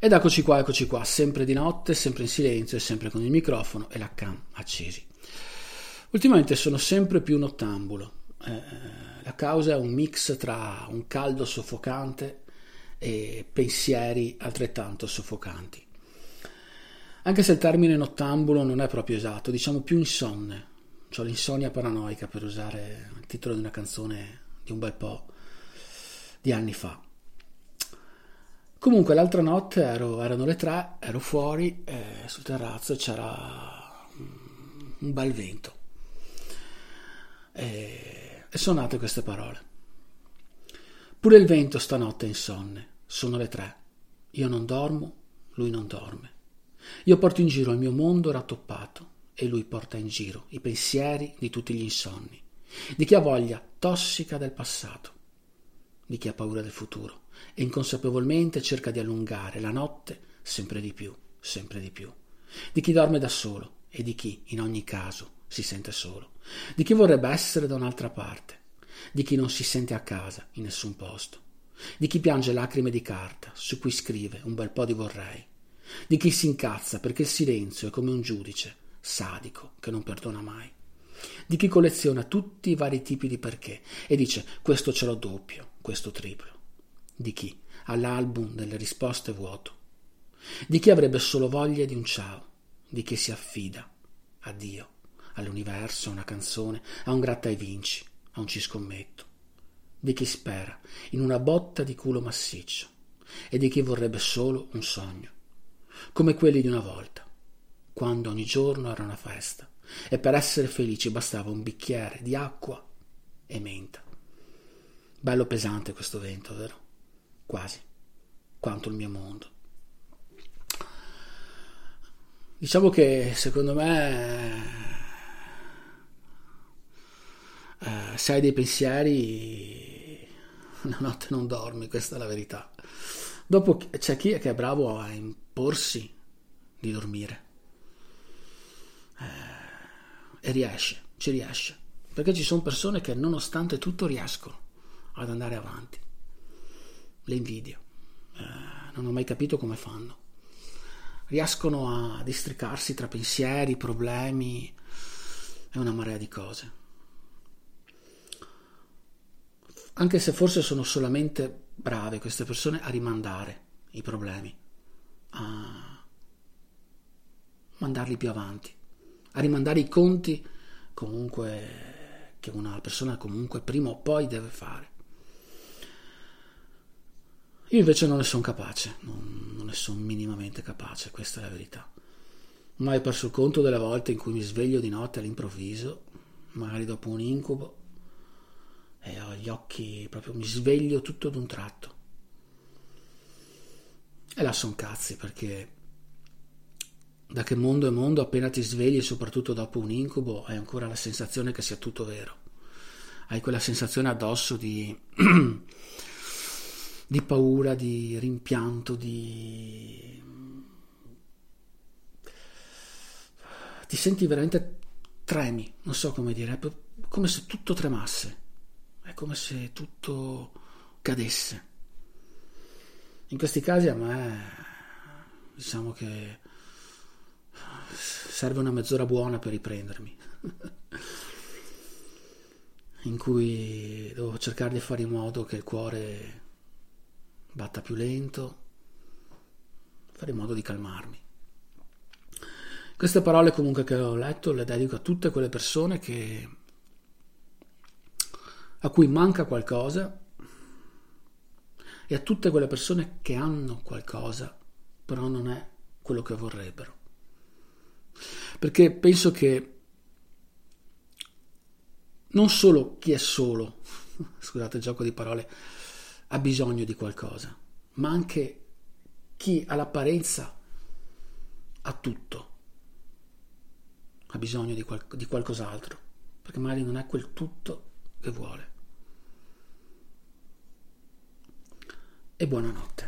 Ed eccoci qua, eccoci qua, sempre di notte, sempre in silenzio e sempre con il microfono e la cam accesi. Ultimamente sono sempre più nottambulo. Eh, la causa è un mix tra un caldo soffocante e pensieri altrettanto soffocanti. Anche se il termine nottambulo non è proprio esatto, diciamo più insonne. Ho l'insonnia paranoica per usare il titolo di una canzone di un bel po' di anni fa. Comunque l'altra notte ero, erano le tre, ero fuori eh, sul terrazzo e c'era un bel vento. E, e sono nate queste parole. Pure il vento stanotte è insonne, sono le tre. Io non dormo, lui non dorme. Io porto in giro il mio mondo rattoppato e lui porta in giro i pensieri di tutti gli insonni, di chi ha voglia tossica del passato, di chi ha paura del futuro e inconsapevolmente cerca di allungare la notte sempre di più, sempre di più, di chi dorme da solo e di chi, in ogni caso, si sente solo, di chi vorrebbe essere da un'altra parte, di chi non si sente a casa in nessun posto, di chi piange lacrime di carta su cui scrive un bel po' di vorrei, di chi si incazza perché il silenzio è come un giudice sadico che non perdona mai, di chi colleziona tutti i vari tipi di perché e dice questo ce l'ho doppio, questo triplo di chi ha l'album delle risposte vuoto, di chi avrebbe solo voglia di un ciao, di chi si affida a Dio, all'universo, a una canzone, a un gratta e vinci, a un ci scommetto, di chi spera in una botta di culo massiccio e di chi vorrebbe solo un sogno, come quelli di una volta, quando ogni giorno era una festa e per essere felici bastava un bicchiere di acqua e menta. Bello pesante questo vento, vero? Quasi quanto il mio mondo. Diciamo che secondo me eh, se hai dei pensieri una notte non dormi, questa è la verità. Dopo c'è chi è che è bravo a imporsi di dormire eh, e riesce, ci riesce, perché ci sono persone che nonostante tutto riescono ad andare avanti le invidio. Eh, non ho mai capito come fanno. Riescono a districarsi tra pensieri, problemi e una marea di cose. Anche se forse sono solamente brave queste persone a rimandare i problemi, a mandarli più avanti, a rimandare i conti comunque che una persona comunque prima o poi deve fare. Io invece non ne sono capace, non, non ne sono minimamente capace, questa è la verità. Mai ho perso il conto delle volte in cui mi sveglio di notte all'improvviso, magari dopo un incubo, e ho gli occhi, proprio mi sveglio tutto d'un tratto. E là sono cazzi perché da che mondo è mondo appena ti svegli, soprattutto dopo un incubo, hai ancora la sensazione che sia tutto vero. Hai quella sensazione addosso di di paura, di rimpianto, di... ti senti veramente tremi, non so come dire, è come se tutto tremasse, è come se tutto cadesse. In questi casi a me diciamo che serve una mezz'ora buona per riprendermi, in cui devo cercare di fare in modo che il cuore batta più lento, fare in modo di calmarmi. Queste parole comunque che ho letto le dedico a tutte quelle persone che, a cui manca qualcosa e a tutte quelle persone che hanno qualcosa, però non è quello che vorrebbero. Perché penso che non solo chi è solo, scusate il gioco di parole, ha bisogno di qualcosa, ma anche chi all'apparenza ha tutto ha bisogno di, qual- di qualcos'altro, perché magari non è quel tutto che vuole. E buonanotte.